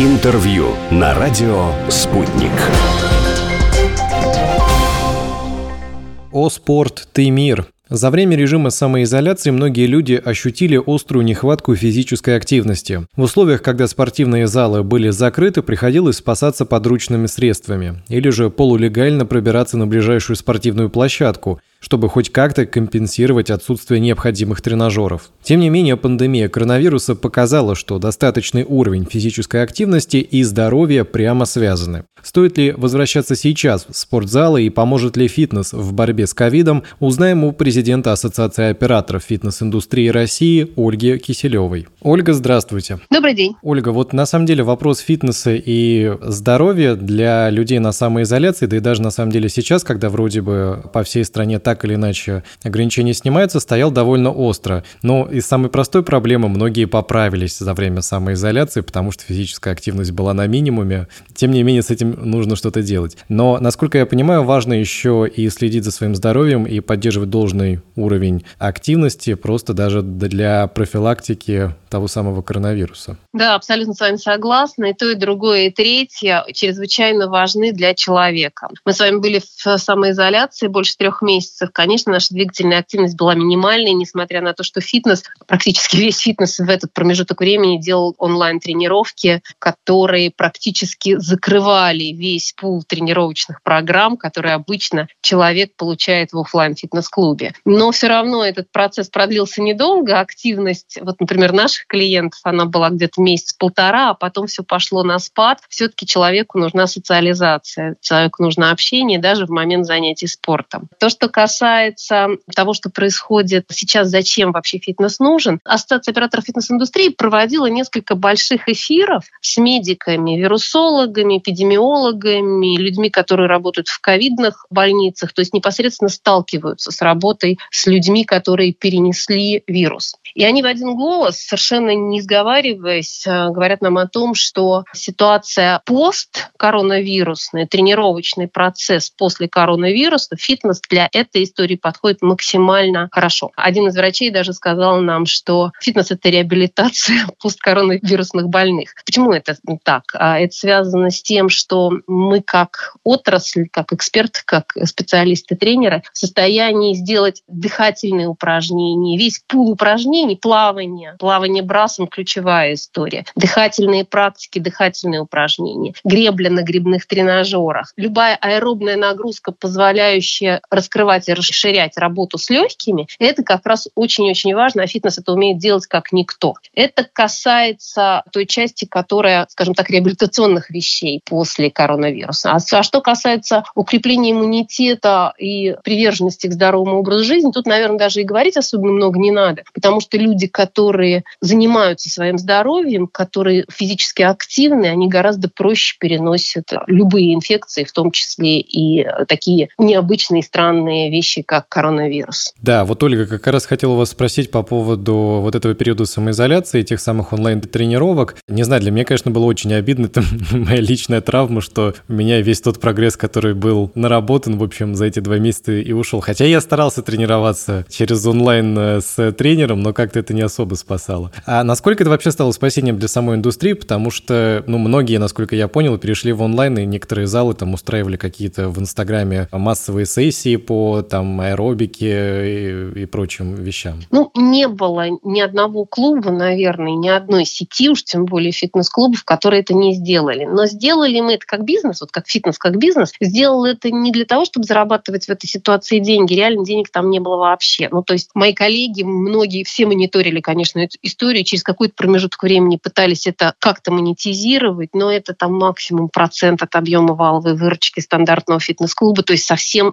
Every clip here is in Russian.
Интервью на радио «Спутник». О спорт, ты мир. За время режима самоизоляции многие люди ощутили острую нехватку физической активности. В условиях, когда спортивные залы были закрыты, приходилось спасаться подручными средствами или же полулегально пробираться на ближайшую спортивную площадку, чтобы хоть как-то компенсировать отсутствие необходимых тренажеров. Тем не менее, пандемия коронавируса показала, что достаточный уровень физической активности и здоровья прямо связаны. Стоит ли возвращаться сейчас в спортзалы и поможет ли фитнес в борьбе с ковидом, узнаем у президента Ассоциации операторов фитнес-индустрии России Ольги Киселевой. Ольга, здравствуйте. Добрый день. Ольга, вот на самом деле вопрос фитнеса и здоровья для людей на самоизоляции, да и даже на самом деле сейчас, когда вроде бы по всей стране так или иначе ограничения снимаются, стоял довольно остро. Но из самой простой проблемы многие поправились за время самоизоляции, потому что физическая активность была на минимуме. Тем не менее, с этим нужно что-то делать. Но, насколько я понимаю, важно еще и следить за своим здоровьем и поддерживать должный уровень активности, просто даже для профилактики того самого коронавируса. Да, абсолютно с вами согласна. И то, и другое, и третье чрезвычайно важны для человека. Мы с вами были в самоизоляции больше трех месяцев. Конечно, наша двигательная активность была минимальной, несмотря на то, что фитнес, практически весь фитнес в этот промежуток времени делал онлайн-тренировки, которые практически закрывали весь пул тренировочных программ, которые обычно человек получает в офлайн фитнес-клубе. Но все равно этот процесс продлился недолго. Активность, вот, например, наших клиентов она была где-то месяц-полтора, а потом все пошло на спад. Все-таки человеку нужна социализация, человеку нужно общение даже в момент занятий спортом. То, что касается того, что происходит сейчас, зачем вообще фитнес нужен, Ассоциация операторов фитнес-индустрии проводила несколько больших эфиров с медиками, вирусологами, эпидемиологами, людьми, которые работают в ковидных больницах, то есть непосредственно сталкиваются с работой с людьми, которые перенесли вирус. И они в один голос совершенно не сговариваясь, э, говорят нам о том, что ситуация пост-коронавирусная, тренировочный процесс после коронавируса, фитнес для этой истории подходит максимально хорошо. Один из врачей даже сказал нам, что фитнес — это реабилитация посткоронавирусных больных. Почему это так? А это связано с тем, что мы как отрасль, как эксперты, как специалисты, тренеры в состоянии сделать дыхательные упражнения, весь пул упражнений, плавание плавание брасом ключевая история. Дыхательные практики, дыхательные упражнения, гребля на грибных тренажерах. Любая аэробная нагрузка, позволяющая раскрывать и расширять работу с легкими, это как раз очень-очень важно, а фитнес это умеет делать как никто. Это касается той части, которая, скажем так, реабилитационных вещей после коронавируса. А, а что касается укрепления иммунитета и приверженности к здоровому образу жизни, тут, наверное, даже и говорить особенно много не надо, потому что люди, которые занимаются своим здоровьем, которые физически активны, они гораздо проще переносят любые инфекции, в том числе и такие необычные странные вещи, как коронавирус. Да, вот Ольга как раз хотела вас спросить по поводу вот этого периода самоизоляции, тех самых онлайн-тренировок. Не знаю, для меня, конечно, было очень обидно, это моя личная травма, что у меня весь тот прогресс, который был наработан, в общем, за эти два месяца и ушел. Хотя я старался тренироваться через онлайн э, с тренером, но как-то это не особо спасало. А насколько это вообще стало спасением для самой индустрии? Потому что, ну, многие, насколько я понял, перешли в онлайн, и некоторые залы там устраивали какие-то в Инстаграме массовые сессии по там аэробике и, и прочим вещам. Ну, не было ни одного клуба, наверное, ни одной сети, уж тем более фитнес-клубов, которые это не сделали. Но сделали мы это как бизнес, вот как фитнес, как бизнес, сделал это не для того, чтобы зарабатывать в этой ситуации деньги. Реально денег там не было вообще. Ну, то есть мои коллеги, многие, все мониторили, конечно, эту историю, через какой-то промежуток времени пытались это как-то монетизировать, но это там максимум процент от объема валовой выручки стандартного фитнес-клуба, то есть совсем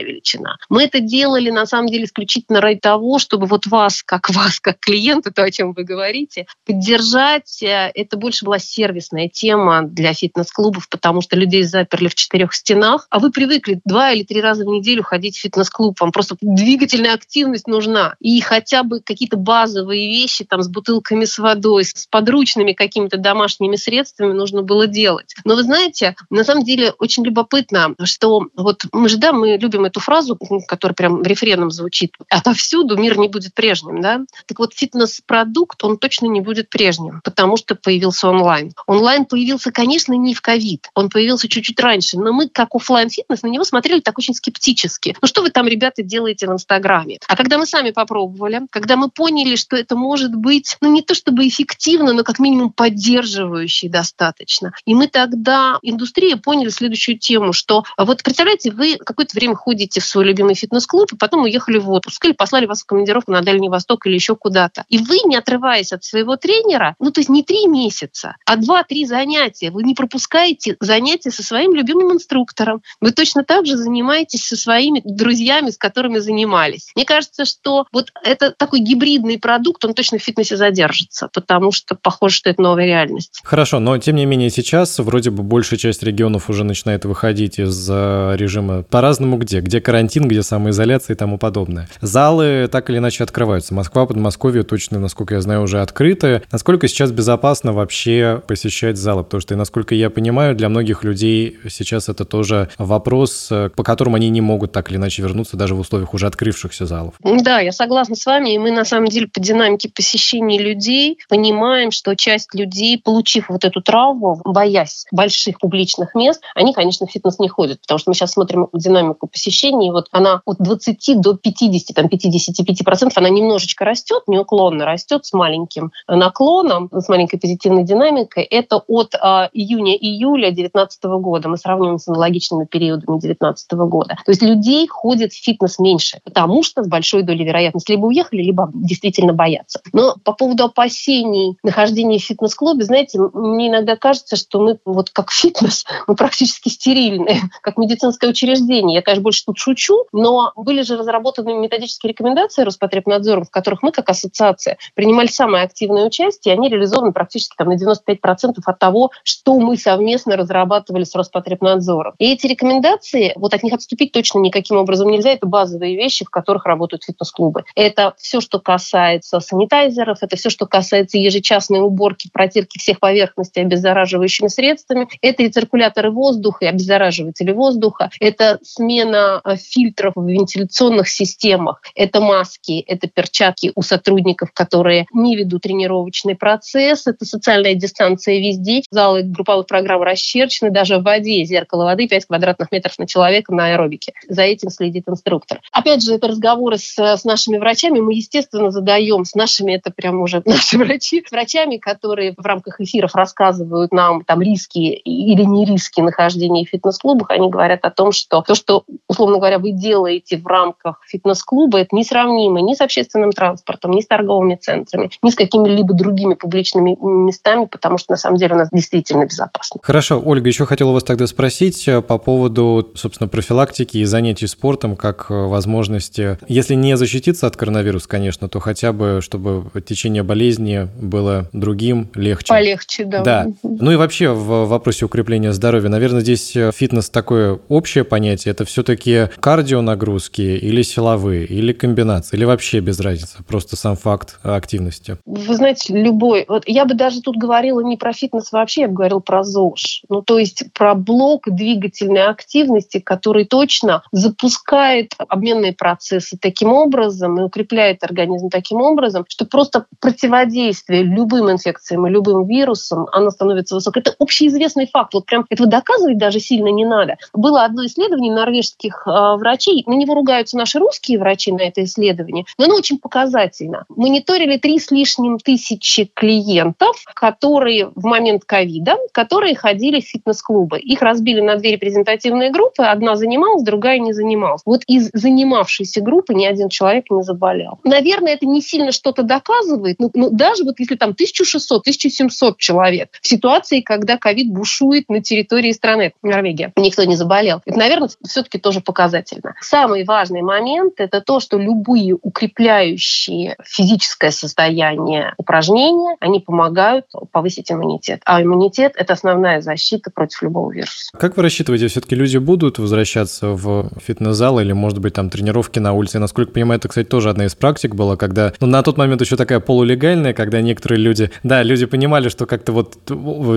незначительная величина. Мы это делали, на самом деле, исключительно ради того, чтобы вот вас, как вас, как клиента, то, о чем вы говорите, поддержать. Это больше была сервисная тема для фитнес-клубов, потому что людей заперли в четырех стенах, а вы привыкли два или три раза в неделю ходить в фитнес-клуб, вам просто двигательная активность нужна. И хотя бы какие-то базовые вещи там с бутылками с водой, с подручными какими-то домашними средствами нужно было делать. Но вы знаете, на самом деле очень любопытно, что вот мы же, да, мы любим эту фразу, которая прям рефреном звучит. Отовсюду мир не будет прежним, да? Так вот, фитнес-продукт, он точно не будет прежним, потому что появился онлайн. Онлайн появился, конечно, не в ковид, он появился чуть-чуть раньше, но мы, как офлайн фитнес на него смотрели так очень скептически. Ну что вы там, ребята, делаете в Инстаграме? А когда мы сами попробовали, когда мы поняли, что это может быть, ну не то чтобы эффективно, но как минимум поддерживающий достаточно. И мы тогда, индустрия, поняли следующую тему, что вот представляете, вы какое-то время ходите в свой любимый фитнес-клуб, и потом уехали в отпуск, или послали вас в командировку на Дальний Восток или еще куда-то. И вы, не отрываясь от своего тренера, ну то есть не три месяца, а два-три занятия, вы не пропускаете занятия со своим любимым инструктором. Вы точно так же занимаетесь со своими друзьями, с которыми занимались. Мне кажется, что вот это такой гибридный продукт, он точно в фитнесе задержится, потому что похоже, что это новая реальность. Хорошо, но тем не менее сейчас вроде бы большая часть регионов уже начинает выходить из режима по-разному где. Где карантин, где самоизоляция и тому подобное. Залы так или иначе открываются. Москва, Подмосковье точно, насколько я знаю, уже открыты. Насколько сейчас безопасно вообще посещать залы? Потому что, насколько я понимаю, для многих людей сейчас это тоже вопрос, по которому они не могут так или иначе вернуться даже в условиях уже открывшихся залов. Да, я согласна с вами. И мы на самом деле по динамике посещения людей понимаем, что часть людей, получив вот эту травму, боясь больших публичных мест, они, конечно, в фитнес не ходят, потому что мы сейчас смотрим динамику посещений, и вот она от 20 до 50, там 55 процентов, она немножечко растет, неуклонно растет с маленьким наклоном, с маленькой позитивной динамикой. Это от э, июня-июля 2019 года. Мы сравниваем с аналогичными периодами 2019 года. То есть людей ходит в фитнес меньше, потому что с большой долей вероятности либо уехали, либо действительно боятся. Но по поводу опасений нахождения в фитнес-клубе, знаете, мне иногда кажется, что мы вот как фитнес, мы практически стерильны, как медицинское учреждение. Я, конечно, больше тут шучу, но были же разработаны методические рекомендации Роспотребнадзором, в которых мы, как ассоциация, принимали самое активное участие, и они реализованы практически там, на 95% от того, что мы совместно разрабатывали с Роспотребнадзором. И эти рекомендации, вот от них отступить точно никаким образом нельзя. Это базовые вещи, в которых работают фитнес-клубы. Это все, что касается санитайзеров, это все, что касается ежечасной уборки, протирки всех поверхностей обеззараживающими средствами. Это рециркуляторы воздуха и обеззараживатели воздуха. Это смена э, фильтров в вентиляционных системах. Это маски, это перчатки у сотрудников, которые не ведут тренировочный процесс. Это социальная дистанция везде. Залы групповых программ расчерчены. Даже в воде зеркало воды 5 квадратных метров на человека на аэробике. За этим следит инструктор. Опять же, это разговоры с, с нашими врачами. Мы, естественно, задаем с нашими, это прям уже наши врачи, с врачами, которые в рамках эфиров рассказывают нам там риски или не риски нахождения в фитнес-клубах. Они говорят о том, что то, что, условно говоря, вы делаете в рамках фитнес-клуба, это несравнимо ни с общественным транспортом, ни с торговыми центрами, ни с какими-либо другими публичными местами, потому что на самом деле у нас действительно безопасно. Хорошо, Ольга, еще хотела вас тогда спросить э, по поводу, собственно, профилактики и занятий спортом как э, возможности, если не защититься от коронавируса, конечно, то хотя бы, чтобы течение болезни было другим, легче. Полегче, да. Да. Ну и вообще в вопросе укрепления здоровья, наверное, здесь э, фитнес такое общее понятие. Это все-таки кардио нагрузки или силовые, или комбинации, или вообще без разницы, просто сам факт активности? Вы знаете, любой. Вот я бы даже тут говорила не про фитнес вообще, я бы говорила про ЗОЖ. Ну, то есть про блок двигательной активности, который точно запускает обменные процессы таким образом и укрепляет организм таким образом, что просто противодействие любым инфекциям и любым вирусам, оно становится высокой. Это общеизвестный факт. Вот прям этого доказывать даже сильно не надо. Было одно исследование норвежских э, врачей, на него ругаются наши русские врачи на это исследование, но оно очень показательно. Мониторили три с лишним тысячи клиентов, которые в момент ковида, которые ходили в фитнес-клубы. Их разбили на две репрезентативные группы, одна занималась, другая не занималась. Вот из занимавшейся группы ни один человек не заболел. Наверное, это не сильно что-то доказывает, но, но даже вот если там 1600-1700 человек в ситуации, когда ковид бушует на территории страны, Норвегия, никто не заболел, это, наверное, все-таки тоже показательно. Самый важный момент – это то, что любые укрепляющие физическое состояние упражнения, они помогают повысить иммунитет. А иммунитет – это основная защита против любого вируса. Как вы рассчитываете, все-таки люди будут возвращаться в фитнес-зал или, может быть, там тренировки на улице? Насколько понимаю, это, кстати, тоже одна из практик была, когда ну, на тот момент еще такая полулегальная, когда некоторые люди, да, люди понимали, что как-то вот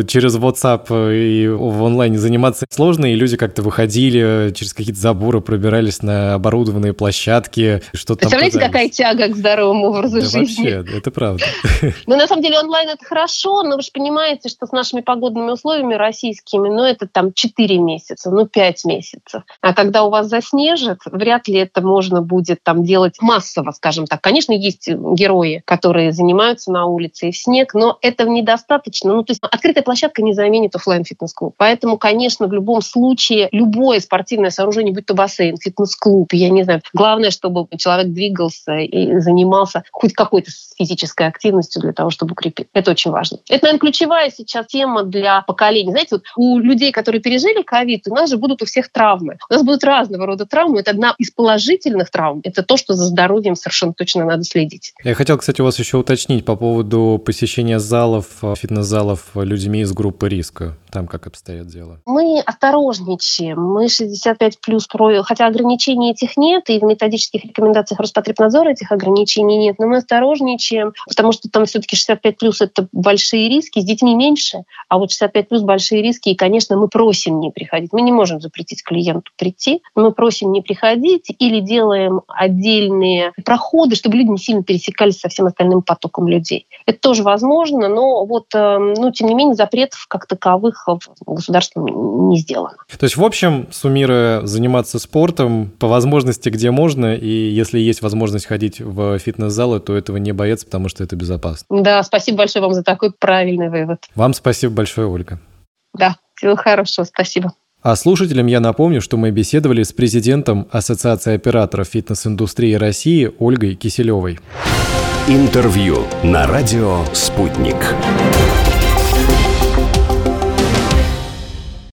через WhatsApp и в онлайне заниматься сложно, и люди как-то выходили через какие-то заборы забора пробирались на оборудованные площадки, что-то Представляете, какая тяга к здоровому образу да, жизни? Вообще, это правда. Ну, на самом деле, онлайн это хорошо, но вы же понимаете, что с нашими погодными условиями российскими, ну, это там 4 месяца, ну, 5 месяцев. А когда у вас заснежит, вряд ли это можно будет там делать массово, скажем так. Конечно, есть герои, которые занимаются на улице и в снег, но этого недостаточно. Ну, то есть открытая площадка не заменит офлайн фитнес-клуб. Поэтому, конечно, в любом случае любое спортивное сооружение, будь то бассейн, фитнес-клуб, я не знаю, главное, чтобы человек двигался и занимался хоть какой-то физической активностью для того, чтобы укрепить. Это очень важно. Это, наверное, ключевая сейчас тема для поколений. Знаете, вот у людей, которые пережили ковид, у нас же будут у всех травмы. У нас будут разного рода травмы. Это одна из положительных травм. Это то, что за здоровьем совершенно точно надо следить. Я хотел, кстати, у вас еще уточнить по поводу посещения залов, фитнес-залов людьми из группы риска. Там как обстоят дела? Мы осторожничаем. Мы 65 плюс про... Хотя ограничений этих нет, и в методических рекомендациях Роспотребнадзора этих ограничений нет, но мы осторожничаем, потому что там все-таки 65 плюс это большие риски, с детьми меньше, а вот 65 плюс большие риски, и, конечно, мы просим не приходить. Мы не можем запретить клиенту прийти, мы просим не приходить или делаем отдельные проходы, чтобы люди не сильно пересекались со всем остальным потоком людей. Это тоже возможно, но вот, эм, ну, тем не менее, запретов как таковых государством не сделано. То есть, в общем, суммируя, заниматься спортом по возможности, где можно, и если есть возможность ходить в фитнес-залы, то этого не бояться, потому что это безопасно. Да, спасибо большое вам за такой правильный вывод. Вам спасибо большое, Ольга. Да, всего хорошего, спасибо. А слушателям я напомню, что мы беседовали с президентом Ассоциации операторов фитнес-индустрии России Ольгой Киселевой. Интервью на радио «Спутник».